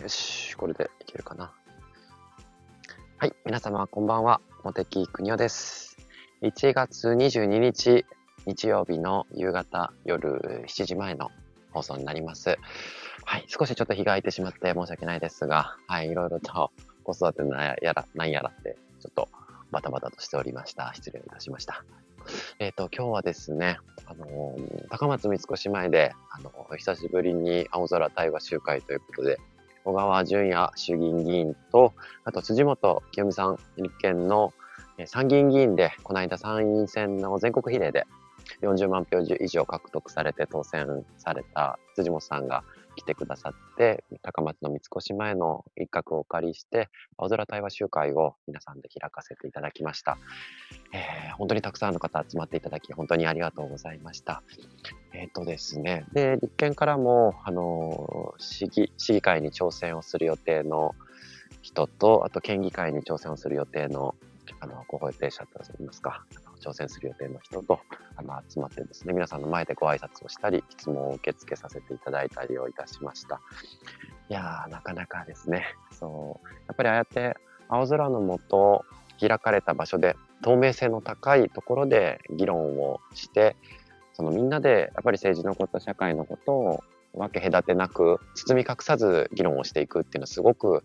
よし、これでいけるかな。はい、皆様こんばんは。茂木邦夫です。1月22日、日曜日の夕方夜7時前の放送になります。はい、少しちょっと日が空いてしまって申し訳ないですが、はい、いろいろと子育てなやら、なんやらって、ちょっとバタバタとしておりました。失礼いたしました。えっ、ー、と、今日はですね、あのー、高松三越前で、あのー、久しぶりに青空対話集会ということで、小川淳也衆議院議員と、あと辻元清美さん、立憲の参議院議員で、この間参院選の全国比例で40万票以上獲得されて当選された辻元さんが来てくださって、高松の三越前の一角をお借りして、青空対話集会を皆さんで開かせていただきました。えー、本当にたくさんの方集まっていただき、本当にありがとうございました。えっ、ー、とですね、で、立憲からも、あの、市議、市議会に挑戦をする予定の人と、あと県議会に挑戦をする予定のあの、ご保定者といいますか、挑戦する予定の人と、あの、集まってですね、皆さんの前でご挨拶をしたり、質問を受け付けさせていただいたりをいたしました。いやー、なかなかですね、そう、やっぱりああやって青空の下、開かれた場所で、透明性の高いところで議論をして、そのみんなでやっぱり政治のこと、社会のことを分け隔てなく、包み隠さず議論をしていくっていうのはすごく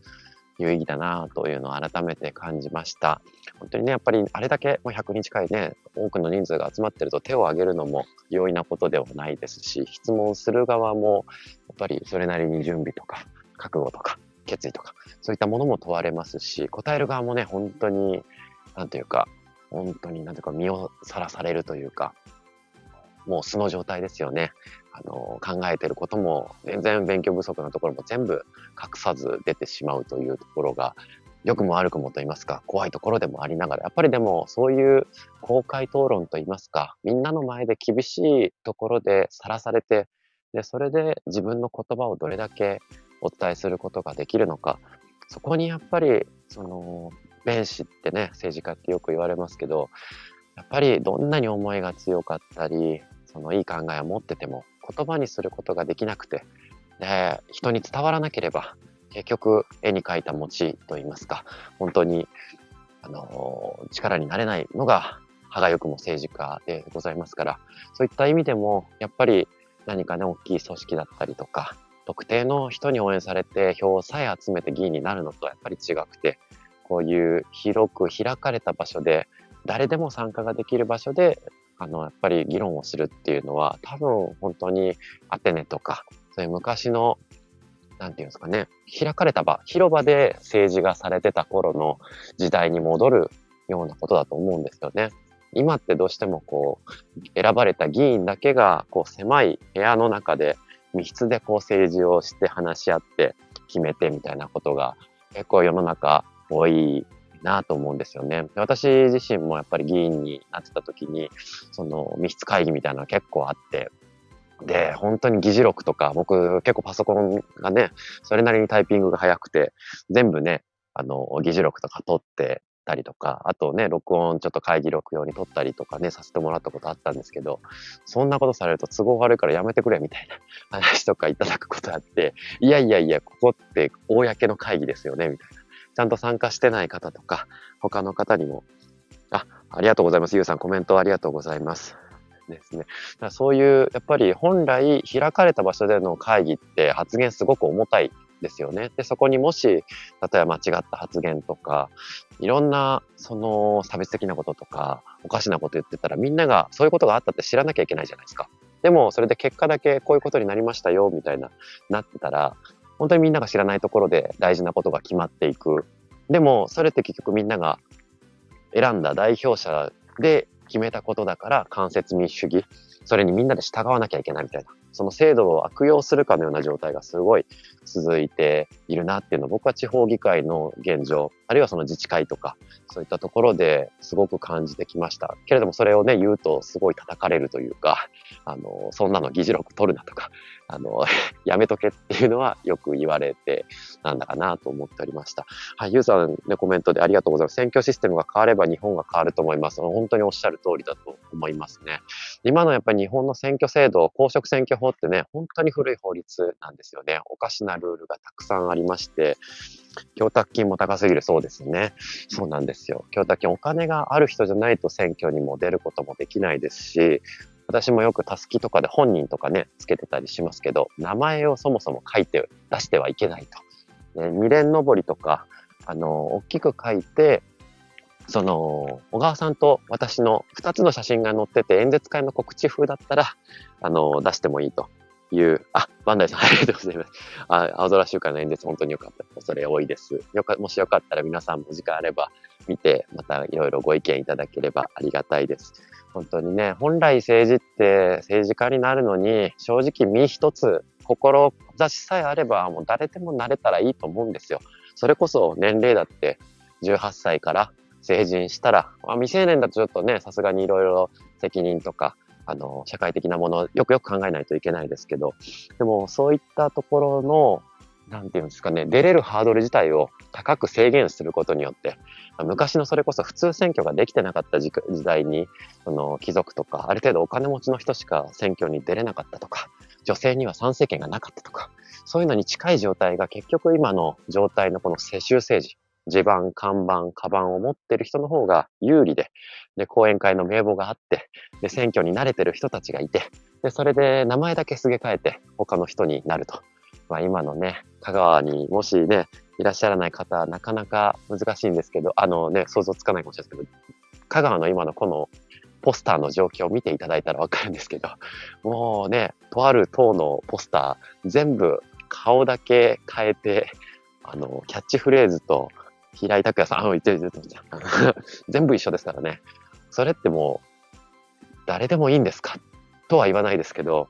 有意義だなというのを改めて感じました。本当にね、やっぱりあれだけもう100人近いね、多くの人数が集まってると手を挙げるのも容易なことではないですし、質問する側もやっぱりそれなりに準備とか覚悟とか決意とかそういったものも問われますし、答える側もね、本当に、なんていうか、本当になんていうか身をさらされるというか、もう素の状態ですよね。あの、考えてることも、全然勉強不足なところも全部隠さず出てしまうというところが、良くも悪くもと言いますか、怖いところでもありながら、やっぱりでもそういう公開討論と言いますか、みんなの前で厳しいところでさらされて、で、それで自分の言葉をどれだけお伝えすることができるのか、そこにやっぱり、その、弁士ってね、政治家ってよく言われますけど、やっぱりどんなに思いが強かったり、そのいい考えを持ってても、言葉にすることができなくて、で、人に伝わらなければ、結局絵に描いた餅といいますか、本当に、あの、力になれないのが、歯がゆくも政治家でございますから、そういった意味でも、やっぱり何かね、大きい組織だったりとか、特定の人に応援されて票をさえ集めて議員になるのとはやっぱり違くて、こういう広く開かれた場所で、誰でも参加ができる場所であの、やっぱり議論をするっていうのは、多分本当にアテネとか、そういう昔の、なんていうんですかね、開かれた場、広場で政治がされてた頃の時代に戻るようなことだと思うんですよね。今ってどうしてもこう、選ばれた議員だけが、こう、狭い部屋の中で密室でこう政治をして話し合って決めてみたいなことが結構世の中多いなと思うんですよね。私自身もやっぱり議員になってた時に、その密室会議みたいなのが結構あって、で、本当に議事録とか、僕結構パソコンがね、それなりにタイピングが早くて、全部ね、あの、議事録とか取ってたりとか、あとね、録音ちょっと会議録用に取ったりとかね、させてもらったことあったんですけど、そんなことされると都合悪いからやめてくれみたいな 話とかいただくことあって、いやいやいや、ここって公の会議ですよね、みたいな。ちゃんと参加してない方とか、他の方にも、あ、ありがとうございます。ゆうさん、コメントありがとうございます。ですね。だそういう、やっぱり本来開かれた場所での会議って発言すごく重たいですよね。で、そこにもし、例えば間違った発言とか、いろんな、その差別的なこととか、おかしなこと言ってたら、みんながそういうことがあったって知らなきゃいけないじゃないですか。でも、それで結果だけこういうことになりましたよ、みたいな、なってたら、本当にみんなが知らないところで大事なことが決まっていく。でも、それって結局みんなが選んだ代表者で決めたことだから間接民主主義。それにみんなで従わなきゃいけないみたいな。その制度を悪用するかのような状態がすごい続いているなっていうのを僕は地方議会の現状あるいはその自治会とか、そういったところですごく感じてきました。けれどもそれをね、言うとすごい叩かれるというか、あの、そんなの議事録取るなとか、あの、やめとけっていうのはよく言われて、なんだかなと思っておりました。はい、ゆうさんね、コメントでありがとうございます。選挙システムが変われば日本が変わると思います。本当におっしゃる通りだと思いますね。今のやっぱり日本の選挙制度、公職選挙法ってね、本当に古い法律なんですよね。おかしなルールがたくさんありまして、供託金も高すぎるそうですね。そうなんですよ。供託金、お金がある人じゃないと選挙にも出ることもできないですし、私もよくたすきとかで本人とかね、つけてたりしますけど、名前をそもそも書いて出してはいけないと。ね、二連上りとか、あの、大きく書いて、その、小川さんと私の2つの写真が載ってて、演説会の告知風だったら、あの、出してもいいという、あ、バンダイさん、ありがとうございます。あ青空週間の演説、本当に良かった。恐れ多いです。よか、もしよかったら皆さんも時間あれば見て、またいろいろご意見いただければありがたいです。本当にね、本来政治って政治家になるのに、正直身一つ、心しさえあれば、もう誰でもなれたらいいと思うんですよ。それこそ年齢だって18歳から成人したら、まあ、未成年だとちょっとね、さすがにいろいろ責任とか、あの、社会的なものよくよく考えないといけないですけど、でもそういったところの、なんていうんですかね、出れるハードル自体を高く制限することによって、昔のそれこそ普通選挙ができてなかった時代に、その貴族とか、ある程度お金持ちの人しか選挙に出れなかったとか、女性には参政権がなかったとか、そういうのに近い状態が結局今の状態のこの世襲政治、地盤、看板、カバンを持ってる人の方が有利で、で、講演会の名簿があって、で、選挙に慣れてる人たちがいて、で、それで名前だけすげ替えて他の人になると。まあ今のね、香川にもしね、いらっしゃらない方なかなか難しいんですけど、あのね、想像つかないかもしれないですけど、香川の今のこのポスターの状況を見ていただいたらわかるんですけど、もうね、とある党のポスター、全部顔だけ変えて、あの、キャッチフレーズと平井拓也さん、あ、言ってる言ってる。全部一緒ですからね。それってもう、誰でもいいんですか？とは言わないですけど、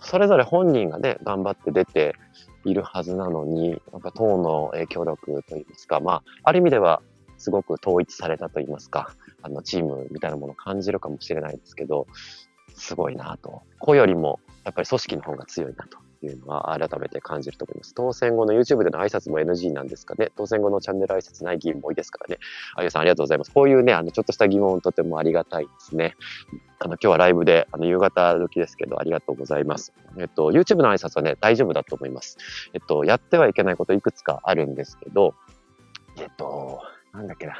それぞれ本人がね、頑張って出ているはずなのに、やっぱ党の影響力といいますか、まあ、ある意味では、すごく統一されたといいますか、あの、チームみたいなものを感じるかもしれないですけど、すごいなと。個よりも、やっぱり組織の方が強いなとていうのは改めて感じると思います。当選後の YouTube での挨拶も NG なんですかね。当選後のチャンネル挨拶ない議員も多いですからね。あゆさんありがとうございます。こういうね、あの、ちょっとした疑問とてもありがたいですね。あの、今日はライブで、あの、夕方時ですけど、ありがとうございます。えっと、YouTube の挨拶はね、大丈夫だと思います。えっと、やってはいけないこといくつかあるんですけど、えっと、なんだっけな。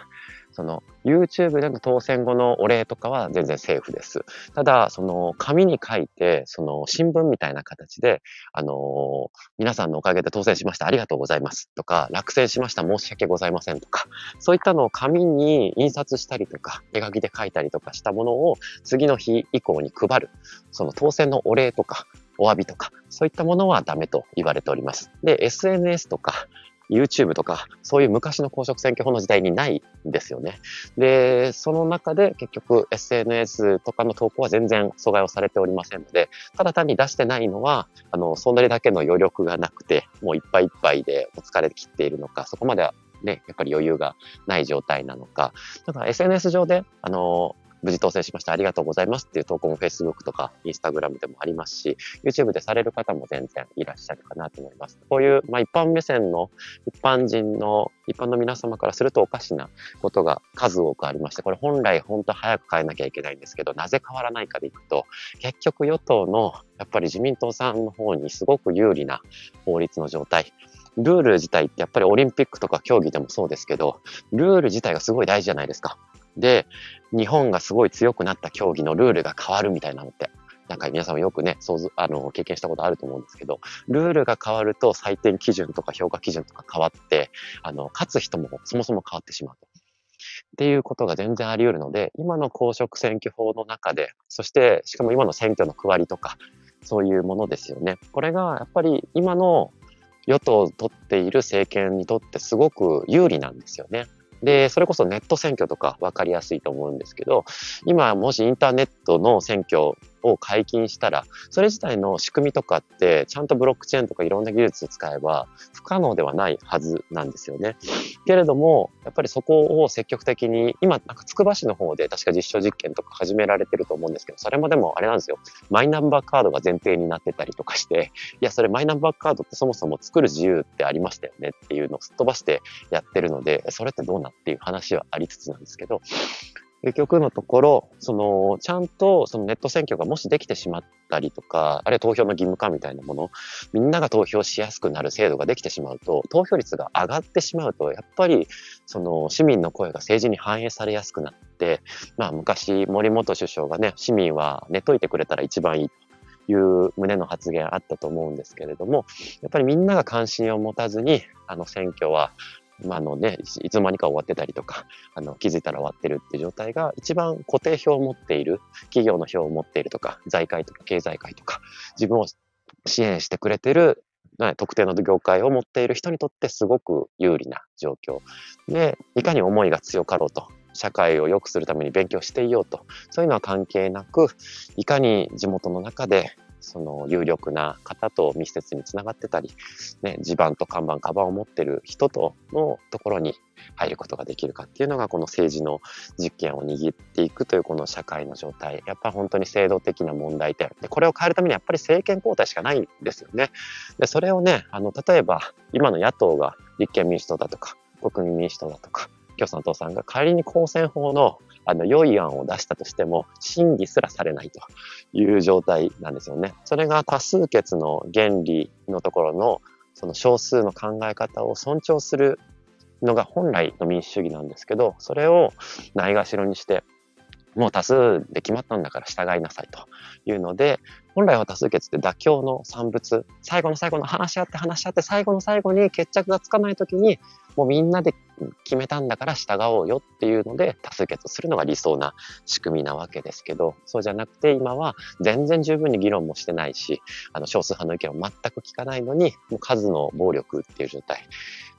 その YouTube での当選後のお礼とかは全然セーフです。ただ、その紙に書いて、その新聞みたいな形で、あのー、皆さんのおかげで当選しましたありがとうございますとか、落選しました申し訳ございませんとか、そういったのを紙に印刷したりとか、手書きで書いたりとかしたものを次の日以降に配る。その当選のお礼とか、お詫びとか、そういったものはダメと言われております。で、SNS とか、YouTube とか、そういう昔の公職選挙法の時代にないんですよね。で、その中で結局 SNS とかの投稿は全然阻害をされておりませんので、ただ単に出してないのは、あの、そんなにだけの余力がなくて、もういっぱいいっぱいでお疲れ切っているのか、そこまではね、やっぱり余裕がない状態なのか、だから SNS 上で、あの、無事当選しました。ありがとうございますっていう投稿も Facebook とか Instagram でもありますし、YouTube でされる方も全然いらっしゃるかなと思います。こういう、まあ、一般目線の一般人の、一般の皆様からするとおかしなことが数多くありまして、これ本来本当早く変えなきゃいけないんですけど、なぜ変わらないかでいくと、結局与党のやっぱり自民党さんの方にすごく有利な法律の状態、ルール自体ってやっぱりオリンピックとか競技でもそうですけど、ルール自体がすごい大事じゃないですか。で、日本がすごい強くなった競技のルールが変わるみたいなのって、なんか皆さんもよくね、想像、あの、経験したことあると思うんですけど、ルールが変わると採点基準とか評価基準とか変わって、あの、勝つ人もそもそも変わってしまうと。っていうことが全然あり得るので、今の公職選挙法の中で、そしてしかも今の選挙の区割りとか、そういうものですよね。これがやっぱり今の与党を取っている政権にとってすごく有利なんですよね。で、それこそネット選挙とか分かりやすいと思うんですけど、今もしインターネットの選挙を解禁したら、それ自体の仕組みとかって、ちゃんとブロックチェーンとかいろんな技術を使えば不可能ではないはずなんですよね。けれども、やっぱりそこを積極的に、今、なんかつくば市の方で確か実証実験とか始められてると思うんですけど、それもでもあれなんですよ。マイナンバーカードが前提になってたりとかして、いや、それマイナンバーカードってそもそも作る自由ってありましたよねっていうのをすっ飛ばしてやってるので、それってどうなっていう話はありつつなんですけど、結局のところ、その、ちゃんとそのネット選挙がもしできてしまったりとか、あるいは投票の義務化みたいなもの、みんなが投票しやすくなる制度ができてしまうと、投票率が上がってしまうと、やっぱり、その市民の声が政治に反映されやすくなって、まあ昔、森元首相がね、市民は寝といてくれたら一番いいと。いう旨の発言あったと思うんですけれども、やっぱりみんなが関心を持たずに、あの選挙はまあ、のね、いつの間にか終わってたりとか、あの、気づいたら終わってるって状態が、一番固定票を持っている、企業の票を持っているとか、財界とか経済界とか、自分を支援してくれてる、特定の業界を持っている人にとってすごく有利な状況。で、いかに思いが強かろうと、社会を良くするために勉強していようと、そういうのは関係なく、いかに地元の中でその有力な方と密接につながってたり、ね、地盤と看板、カバンを持ってる人とのところに入ることができるかっていうのが、この政治の実験を握っていくというこの社会の状態。やっぱ本当に制度的な問題点。で、これを変えるためにやっぱり政権交代しかないんですよね。で、それをね、あの、例えば今の野党が立憲民主党だとか、国民民主党だとか、共産党さんが仮に公選法のあの良い案を出したとしても審議すらされないという状態なんですよね。それが多数決の原理のところのその少数の考え方を尊重するのが本来の民主主義なんですけど、それをないがしろにして、もう多数で決まったんだから従いなさいというので、本来は多数決って妥協の産物、最後の最後の話し合って話し合って最後の最後に決着がつかないときに、もうみんなで決めたんだから従おうよっていうので多数決するのが理想な仕組みなわけですけど、そうじゃなくて今は全然十分に議論もしてないし、あの少数派の意見を全く聞かないのに、もう数の暴力っていう状態。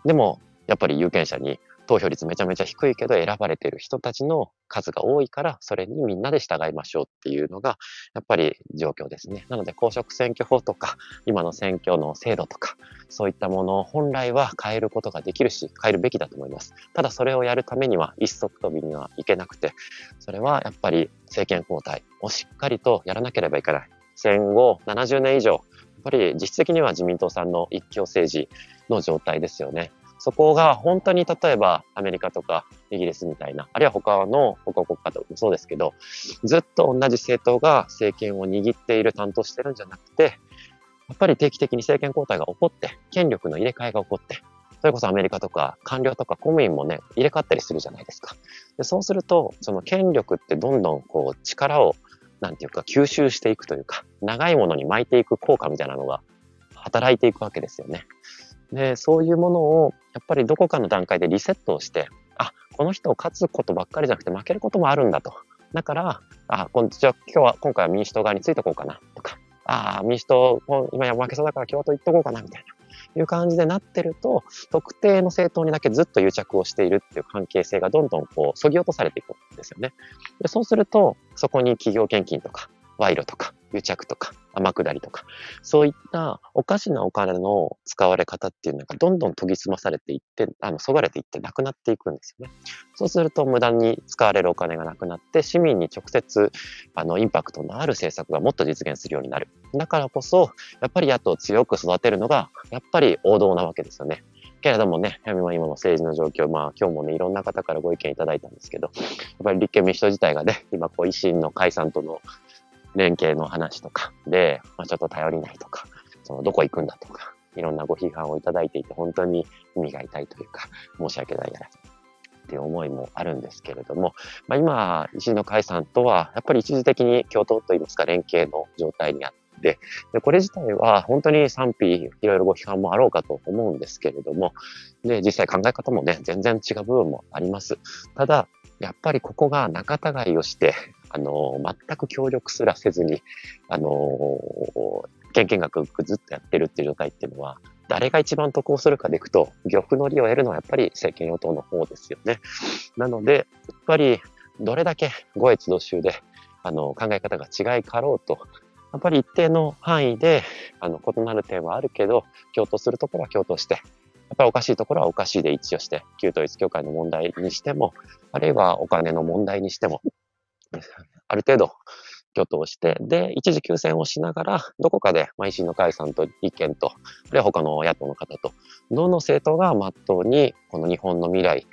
でも、やっぱり有権者に投票率めちゃめちゃ低いけど選ばれてる人たちの数が多いから、それにみんなで従いましょうっていうのが、やっぱり状況ですね。なので、公職選挙法とか、今の選挙の制度とか、そういったものを本来は変えることができるし、変えるべきだと思います。ただ、それをやるためには一足飛びにはいけなくて、それはやっぱり政権交代をしっかりとやらなければいけない。戦後70年以上、やっぱり実質的には自民党さんの一強政治の状態ですよね。そこが本当に例えばアメリカとかイギリスみたいな、あるいは他の他国家ともそうですけど、ずっと同じ政党が政権を握っている、担当してるんじゃなくて、やっぱり定期的に政権交代が起こって、権力の入れ替えが起こって、それこそアメリカとか官僚とか公務員もね、入れ替わったりするじゃないですか。でそうすると、その権力ってどんどんこう力を、なんていうか吸収していくというか、長いものに巻いていく効果みたいなのが働いていくわけですよね。で、そういうものを、やっぱりどこかの段階でリセットをして、あ、この人を勝つことばっかりじゃなくて負けることもあるんだと。だから、あ、じゃ今日は、今回は民主党側についてこうかな、とか、あ、民主党、今や負けそうだから共和党行っとこうかな、みたいな。いう感じでなってると、特定の政党にだけずっと癒着をしているっていう関係性がどんどんこう、そぎ落とされていくんですよね。でそうすると、そこに企業献金とか、賄賂とか、癒着とか、天下りとか、そういったおかしなお金の使われ方っていうのがどんどん研ぎ澄まされていって、あの、そがれていってなくなっていくんですよね。そうすると無駄に使われるお金がなくなって、市民に直接、あの、インパクトのある政策がもっと実現するようになる。だからこそ、やっぱり野党を強く育てるのが、やっぱり王道なわけですよね。けれどもね、今の政治の状況、まあ今日もね、いろんな方からご意見いただいたんですけど、やっぱり立憲民主党自体がね、今こう維新の解散との連携の話とかで、まあ、ちょっと頼りないとか、そのどこ行くんだとか、いろんなご批判をいただいていて、本当に意味が痛いというか、申し訳ないやらっていう思いもあるんですけれども、まあ、今、石の解散とは、やっぱり一時的に共闘といいますか、連携の状態にあって、で、これ自体は本当に賛否、いろいろご批判もあろうかと思うんですけれども、で、実際考え方もね、全然違う部分もあります。ただ、やっぱりここが仲違いをして、あの、全く協力すらせずに、あの、献金額ずっとやってるっていう状態っていうのは、誰が一番得をするかでいくと、玉の利を得るのはやっぱり政権与党の方ですよね。なので、やっぱりどれだけ五越同州で、あの、考え方が違いかろうと、やっぱり一定の範囲で、あの、異なる点はあるけど、共闘するところは共闘して、やっぱりおかしいところはおかしいで一致をして、旧統一教会の問題にしても、あるいはお金の問題にしても、ある程度、挙党して、で、一時休戦をしながら、どこかで、まあ、維新の会さんと意見と、で、他の野党の方と、どの政党がまっとうに、この日本の未来、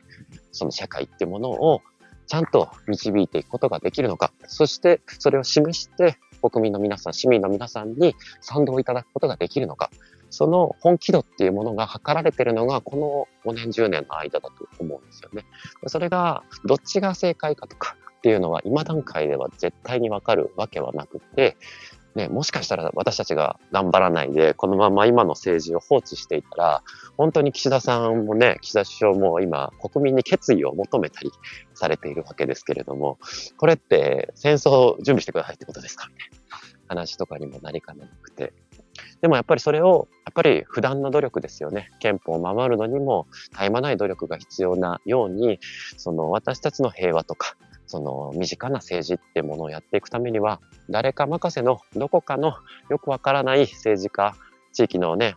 その社会っていうものを、ちゃんと導いていくことができるのか、そしてそれを示して、国民の皆さん、市民の皆さんに賛同いただくことができるのか、その本気度っていうものが測られてるのが、この5年、10年の間だと思うんですよね。それが、どっちが正解かとかっていうのは、今段階では絶対にわかるわけはなくて、ね、もしかしたら私たちが頑張らないで、このまま今の政治を放置していたら、本当に岸田さんもね、岸田首相も今、国民に決意を求めたりされているわけですけれども、これって戦争を準備してくださいってことですかみたいな話とかにもなりかねなくて。でもやっぱりそれを、やっぱり普段の努力ですよね。憲法を守るのにも絶え間ない努力が必要なように、その私たちの平和とか、その身近な政治ってものをやっていくためには、誰か任せのどこかのよくわからない政治家、地域のね、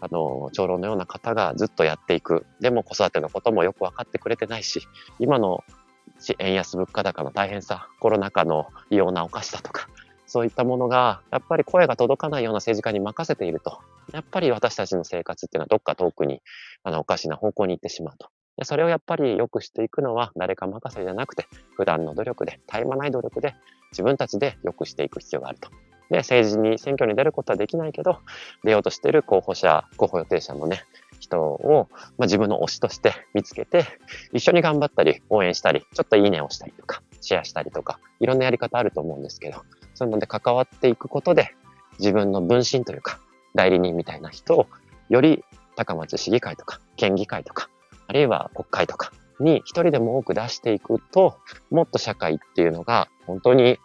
あの、長老のような方がずっとやっていく。でも子育てのこともよくわかってくれてないし、今の円安物価高の大変さ、コロナ禍の異様なお菓子だとか、そういったものが、やっぱり声が届かないような政治家に任せていると、やっぱり私たちの生活っていうのはどっか遠くに、あの、おかしな方向に行ってしまうと。でそれをやっぱり良くしていくのは誰か任せじゃなくて、普段の努力で、絶え間ない努力で、自分たちで良くしていく必要があると。で、政治に、選挙に出ることはできないけど、出ようとしている候補者、候補予定者のね、人を、まあ、自分の推しとして見つけて、一緒に頑張ったり、応援したり、ちょっといいねをしたりとか、シェアしたりとか、いろんなやり方あると思うんですけど、そういうので関わっていくことで、自分の分身というか、代理人みたいな人を、より高松市議会とか、県議会とか、あるいは国会とかに一人でも多く出していくと、もっと社会っていうのが本当に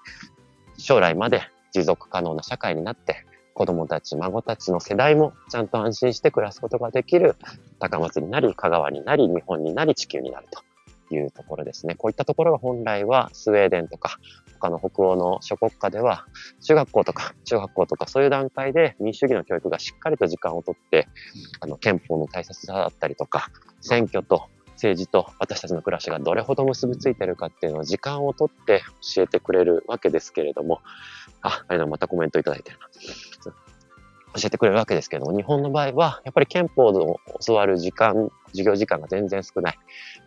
将来まで持続可能な社会になって、子供たち、孫たちの世代もちゃんと安心して暮らすことができる高松になり、香川になり、日本になり、地球になるというところですね。こういったところが本来はスウェーデンとか他の北欧の諸国家では中学校とか中学校とかそういう段階で民主主義の教育がしっかりと時間をとってあの憲法の大切さだったりとか選挙と政治と私たちの暮らしがどれほど結びついてるかっていうのを時間をとって教えてくれるわけですけれども、あ、あれだ、またコメントいただいてるな。教えてくれるわけですけども、日本の場合は、やっぱり憲法を教わる時間、授業時間が全然少ない。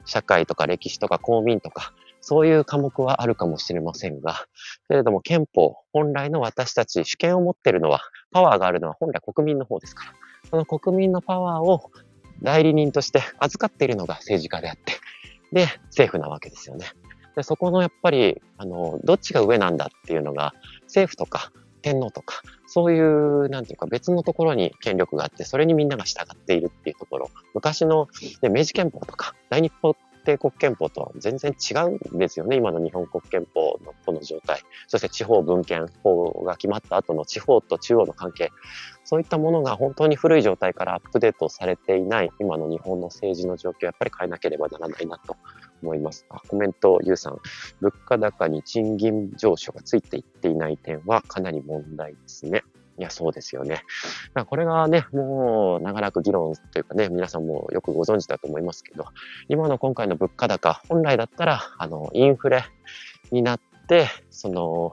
社会とか歴史とか公民とか、そういう科目はあるかもしれませんが、けれども憲法、本来の私たち、主権を持っているのは、パワーがあるのは本来国民の方ですから、その国民のパワーを代理人として預かっているのが政治家であって、で、政府なわけですよね。で、そこのやっぱり、あの、どっちが上なんだっていうのが、政府とか天皇とか、そういう、なんていうか別のところに権力があって、それにみんなが従っているっていうところ。昔の、ね、明治憲法とか、大日本帝国憲法とは全然違うんですよね。今の日本国憲法のこの状態。そして地方分権法が決まった後の地方と中央の関係。そういったものが本当に古い状態からアップデートされていない今の日本の政治の状況やっぱり変えなければならないなと思います。あコメント、ゆうさん。物価高に賃金上昇がついていっていない点はかなり問題ですね。いや、そうですよね。まあこれがね、もう長らく議論というかね、皆さんもよくご存知だと思いますけど、今の今回の物価高、本来だったら、あの、インフレになって、その、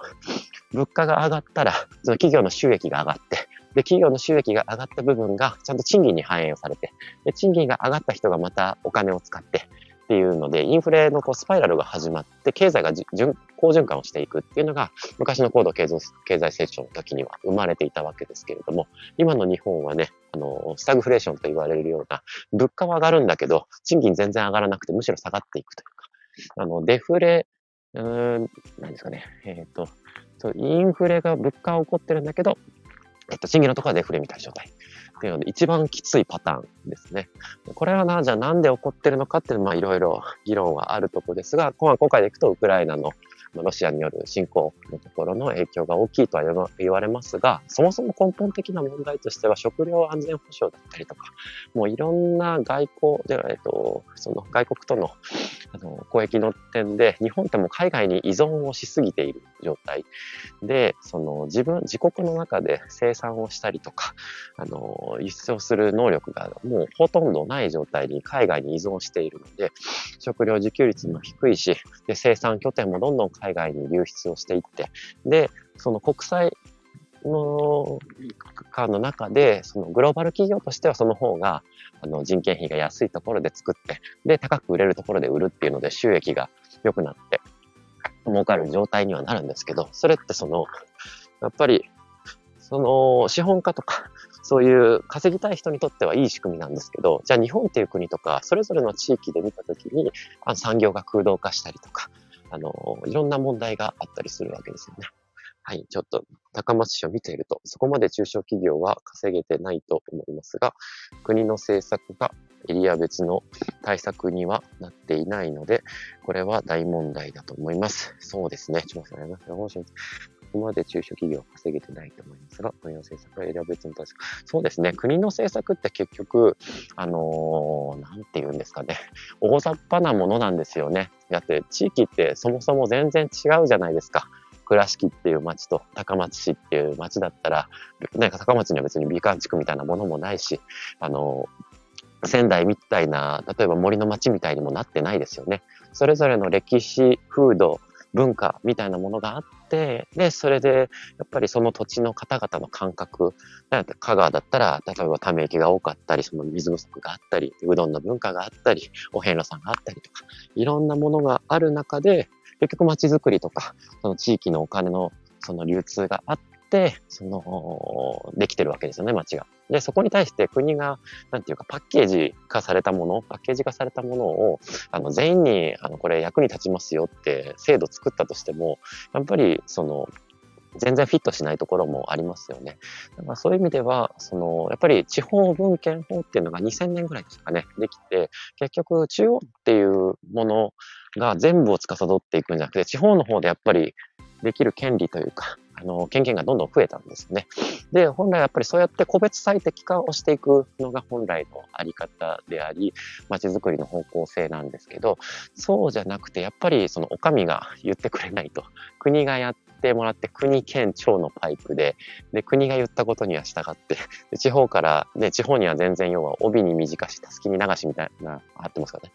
物価が上がったら、その企業の収益が上がって、で、企業の収益が上がった部分がちゃんと賃金に反映をされて、で、賃金が上がった人がまたお金を使って、っていうので、インフレのこうスパイラルが始まって、経済が循好循環をしていくっていうのが、昔の高度経済成長の時には生まれていたわけですけれども、今の日本はね、あの、スタグフレーションと言われるような、物価は上がるんだけど、賃金全然上がらなくて、むしろ下がっていくというか、あの、デフレ、うん、何ですかね、えっ、ー、と、インフレが物価は起こってるんだけど、えっと、賃金のところはデフレみたいな状態。っていうので、一番きついパターンですね。これはな、じゃあなんで起こってるのかっていうのは、まあいろいろ議論はあるところですが、今回でいくと、ウクライナのロシアによる侵攻のところの影響が大きいとは言われますが、そもそも根本的な問題としては食料安全保障だったりとか、もういろんな外交で、えっと、その外国とのあの、交易の点で、日本ってもう海外に依存をしすぎている状態。で、その自分、自国の中で生産をしたりとか、あの、輸出をする能力がもうほとんどない状態に海外に依存しているので、食料自給率も低いし、で、生産拠点もどんどん海外に流出をしていって、で、その国際の間の中で、そのグローバル企業としてはその方が、あの人件費が安いところで作って、で、高く売れるところで売るっていうので収益が良くなって、儲かる状態にはなるんですけど、それってその、やっぱり、その資本家とか、そういう稼ぎたい人にとってはいい仕組みなんですけど、じゃあ日本っていう国とか、それぞれの地域で見たときに、産業が空洞化したりとか、あの、いろんな問題があったりするわけですよね。はい、ちょっと高松市を見ていると、そこまで中小企業は稼げてないと思いますが、国の政策がエリア別の対策にはなっていないので、これは大問題だと思います。そうですね。ちょっと待ってください。こまで中小企業は稼げてないと思いますが、国の政策はエリア別の対策。そうですね。国の政策って結局、あのー、なんて言うんですかね。大雑把なものなんですよね。だって地域ってそもそも全然違うじゃないですか。倉敷っていう町と高松市っていう町だったら、なんか高松には別に美観地区みたいなものもないし、あの、仙台みたいな、例えば森の町みたいにもなってないですよね。それぞれの歴史、風土、文化みたいなものがあって、で、それで、やっぱりその土地の方々の感覚、香川だったら、例えばため息が多かったり、その水不足があったり、うどんの文化があったり、お遍路さんがあったりとか、いろんなものがある中で、結局街づくりとか、その地域のお金のその流通があって、その、できてるわけですよね、街が。で、そこに対して国が、なんていうか、パッケージ化されたもの、パッケージ化されたものを、あの、全員に、あの、これ役に立ちますよって制度作ったとしても、やっぱり、その、全然フィットしないところもありますよね。だからそういう意味では、その、やっぱり地方文献法っていうのが2000年ぐらいですかね、できて、結局中央っていうものが全部を司っていくんじゃなくて、地方の方でやっぱりできる権利というか、あの、権限がどんどん増えたんですね。で、本来やっぱりそうやって個別最適化をしていくのが本来のあり方であり、街づくりの方向性なんですけど、そうじゃなくて、やっぱりそのお上が言ってくれないと、国がやってもらって、国、県、庁のパイプで、で、国が言ったことには従って、地方から、ね、地方には全然要は帯に短し、たすきに流しみたいな、合ってますかね。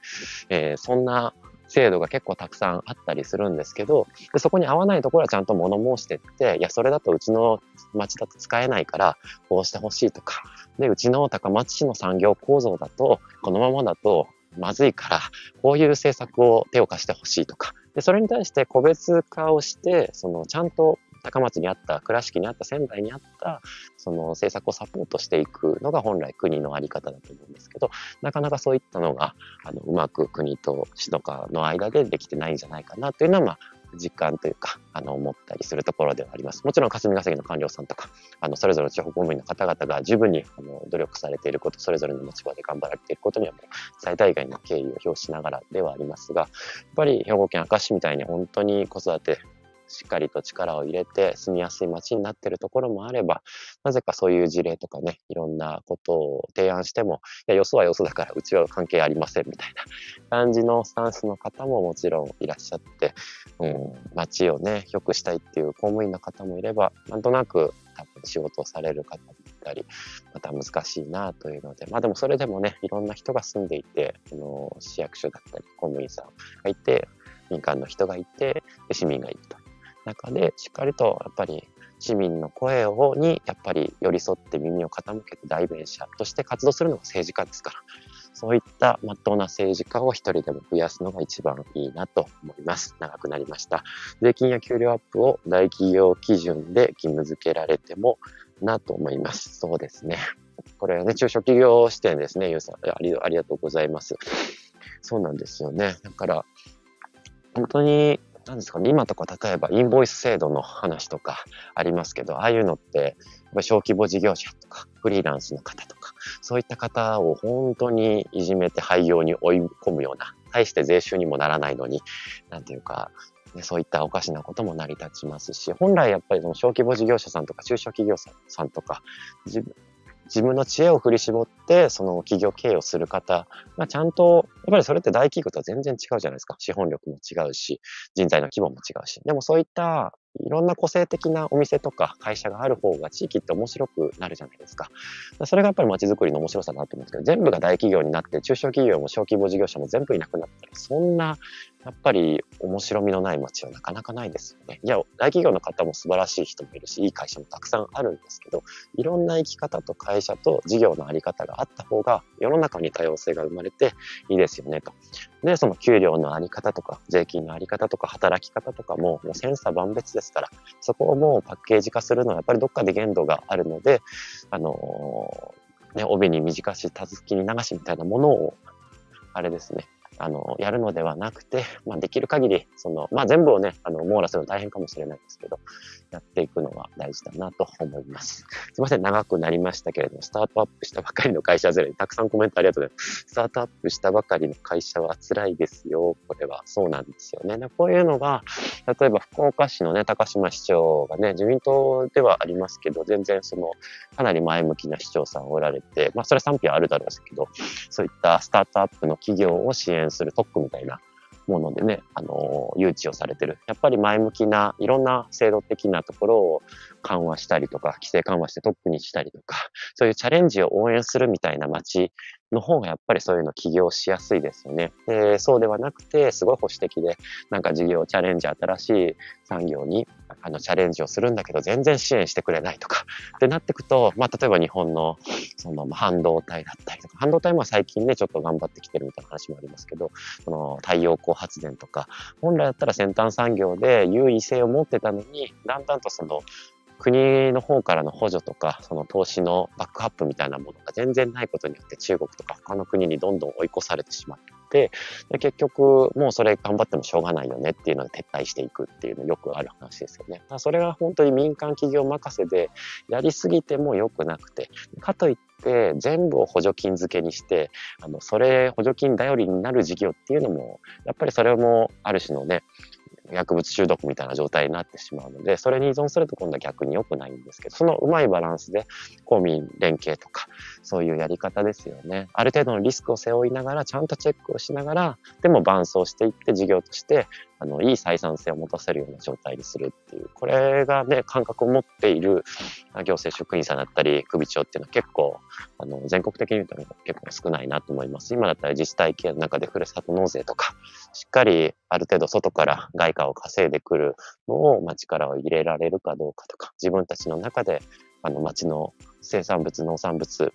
えー、そんな制度が結構たくさんあったりするんですけど、でそこに合わないところはちゃんと物申してって、いや、それだとうちの町だと使えないから、こうしてほしいとか、で、うちの高松市の産業構造だと、このままだとまずいから、こういう政策を手を貸してほしいとか、で、それに対して個別化をして、その、ちゃんと高松にあった、倉敷にあった、仙台にあった、その政策をサポートしていくのが本来国のあり方だと思うんですけど、なかなかそういったのが、あの、うまく国と市とかの間でできてないんじゃないかなというのは、まあ、実感というか、あの、思ったりするところではあります。もちろん霞が関の官僚さんとか、あの、それぞれ地方公務員の方々が十分に、あの、努力されていること、それぞれの持ち場で頑張られていることにはもう最大限の敬意を表しながらではありますが、やっぱり兵庫県明石みたいに本当に子育てしっかりと力を入れて住みやすい街になってるところもあれば、なぜかそういう事例とかね、いろんなことを提案しても、いや、よそはよそだからうちは関係ありませんみたいな感じのスタンスの方ももちろんいらっしゃって、うん、街をね、良くしたいっていう公務員の方もいれば、なんとなく多分仕事をされる方もいたり、また難しいなというので、まあでもそれでもね、いろんな人が住んでいて、あの市役所だったり公務員さんがいて、民間の人がいて、市民がいると。中でしっかりとやっぱり市民の声をにやっぱり寄り添って耳を傾けて代弁者として活動するのが政治家ですから、そういったまっとうな政治家を一人でも増やすのが一番いいなと思います。長くなりました。税金や給料アップを大企業基準で義務付けられてもなと思います。そうですね。これはね、中小企業視点ですね、ゆうさん。ありありがとうございます。そうなんですよね。だから、本当になんですかね、今とか例えばインボイス制度の話とかありますけど、ああいうのって、小規模事業者とか、フリーランスの方とか、そういった方を本当にいじめて廃業に追い込むような、大して税収にもならないのに、なんていうか、ね、そういったおかしなことも成り立ちますし、本来やっぱりその小規模事業者さんとか中小企業さんとか、自分の知恵を振り絞って、その企業経営をする方がちゃんと、やっぱりそれって大企業とは全然違うじゃないですか。資本力も違うし、人材の規模も違うし。でもそういったいろんな個性的なお店とか会社がある方が地域って面白くなるじゃないですか。それがやっぱり街づくりの面白さだなと思うんですけど、全部が大企業になって、中小企業も小規模事業者も全部いなくなったら、そんな、やっぱり面白みのない街はなかなかないですよね。いや、大企業の方も素晴らしい人もいるし、いい会社もたくさんあるんですけど、いろんな生き方と会社と事業のあり方があった方が、世の中に多様性が生まれていいですよね、と。で、その給料のあり方とか、税金のあり方とか、働き方とかも、もう千差万別ですから、そこをもうパッケージ化するのはやっぱりどっかで限度があるので、あのー、ね、帯に短し、たずきに流しみたいなものを、あれですね、あの、やるのではなくて、まあ、できる限り、その、まあ、全部をね、あの、網羅するの大変かもしれないですけど、やっていくのは大事だなと思います。すいません、長くなりましたけれども、スタートアップしたばかりの会社ゼロにたくさんコメントありがとうございます。スタートアップしたばかりの会社は辛いですよ。これはそうなんですよね。でこういうのが、例えば福岡市のね、高島市長がね、自民党ではありますけど、全然その、かなり前向きな市長さんおられて、まあ、それは賛否はあるだろうですけど、そういったスタートアップの企業を支援する特区みたいなものでね、あの、誘致をされてる。やっぱり前向きな、いろんな制度的なところを緩和したりとか、規制緩和してトップにしたりとか、そういうチャレンジを応援するみたいな街の方がやっぱりそういうの起業しやすいですよね。で、そうではなくて、すごい保守的で、なんか事業、チャレンジ、新しい産業にあのチャレンジをするんだけど、全然支援してくれないとか、ってなってくと、まあ、例えば日本の、その、半導体だったりとか、半導体も最近ね、ちょっと頑張ってきてるみたいな話もありますけど、その、太陽光発電とか、本来だったら先端産業で優位性を持ってたのに、だんだんとその、国の方からの補助とか、その投資のバックアップみたいなものが全然ないことによって中国とか他の国にどんどん追い越されてしまって、で結局もうそれ頑張ってもしょうがないよねっていうので撤退していくっていうのよくある話ですよね。それが本当に民間企業任せでやりすぎても良くなくて、かといって全部を補助金付けにして、あの、それ補助金頼りになる事業っていうのも、やっぱりそれもある種のね、薬物中毒みたいな状態になってしまうので、それに依存すると今度は逆に良くないんですけど、そのうまいバランスで公民連携とか、そういうやり方ですよね。ある程度のリスクを背負いながら、ちゃんとチェックをしながら、でも伴走していって事業として、あの、いい採算性を持たせるような状態にするっていう、これがね、感覚を持っている行政職員さんだったり、首長っていうのは結構、あの、全国的に言うと結構少ないなと思います。今だったら自治体系の中でふるさと納税とか、しっかりある程度外から外貨を稼いでくるのを、まあ、力を入れられるかどうかとか、自分たちの中で、あの、町の生産物、農産物、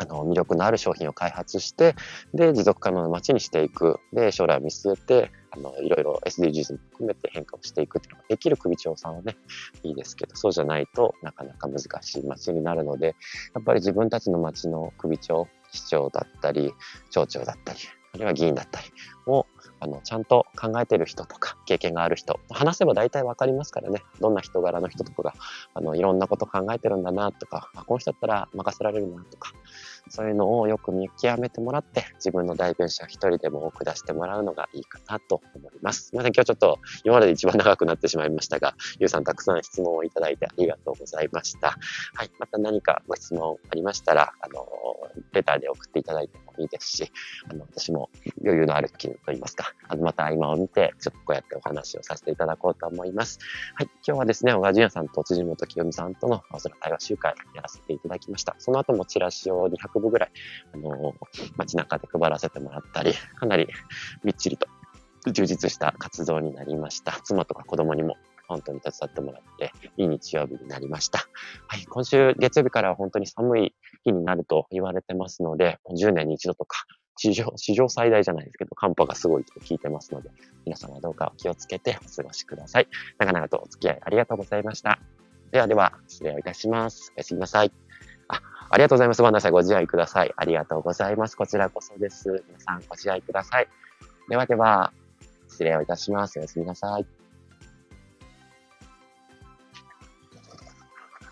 あの、魅力のある商品を開発して、で、持続可能な街にしていく。で、将来を見据えて、あの、いろいろ SDGs も含めて変化をしていくっていうのができる首長さんはね、いいですけど、そうじゃないとなかなか難しい街になるので、やっぱり自分たちの街の首長、市長だったり、町長だったり、あるいは議員だったりを、あの、ちゃんと考えてる人とか、経験がある人、話せば大体わかりますからね、どんな人柄の人とかが、あの、いろんなこと考えてるんだなとか、あこの人だったら任せられるなとか、そういうのをよく見極めてもらって、自分の代弁者一人でも多く出してもらうのがいいかなと思います。すみません、今日ちょっと今までで一番長くなってしまいましたが、ゆうさんたくさん質問をいただいてありがとうございました。はい、また何かご質問ありましたら、あの、レターで送っていただいてもいいですし、あの、余裕のある時と言いますか、あの、また今を見て、ちょっとこうやってお話をさせていただこうと思います。はい、今日はですね、小川淳也さんと辻本清美さんとの青空対話集会やらせていただきました。その後もチラシを200部ぐらい、あの、街中で配らせてもらったり、かなりみっちりと充実した活動になりました。妻とか子供にも本当に手伝ってもらって、いい日曜日になりました。はい、今週月曜日からは本当に寒い日になると言われてますので、10年に一度とか、史上、史上最大じゃないですけど、寒波がすごいと聞いてますので、皆様どうかお気をつけてお過ごしください。長々とお付き合いありがとうございました。ではでは、失礼をいたします。おやすみなさい。あ、ありがとうございます。ごめんなさい。ご自愛ください。ありがとうございます。こちらこそです。皆さんご自愛ください。ではでは、失礼をいたします。おやすみなさい。